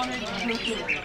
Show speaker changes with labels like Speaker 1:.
Speaker 1: wanted.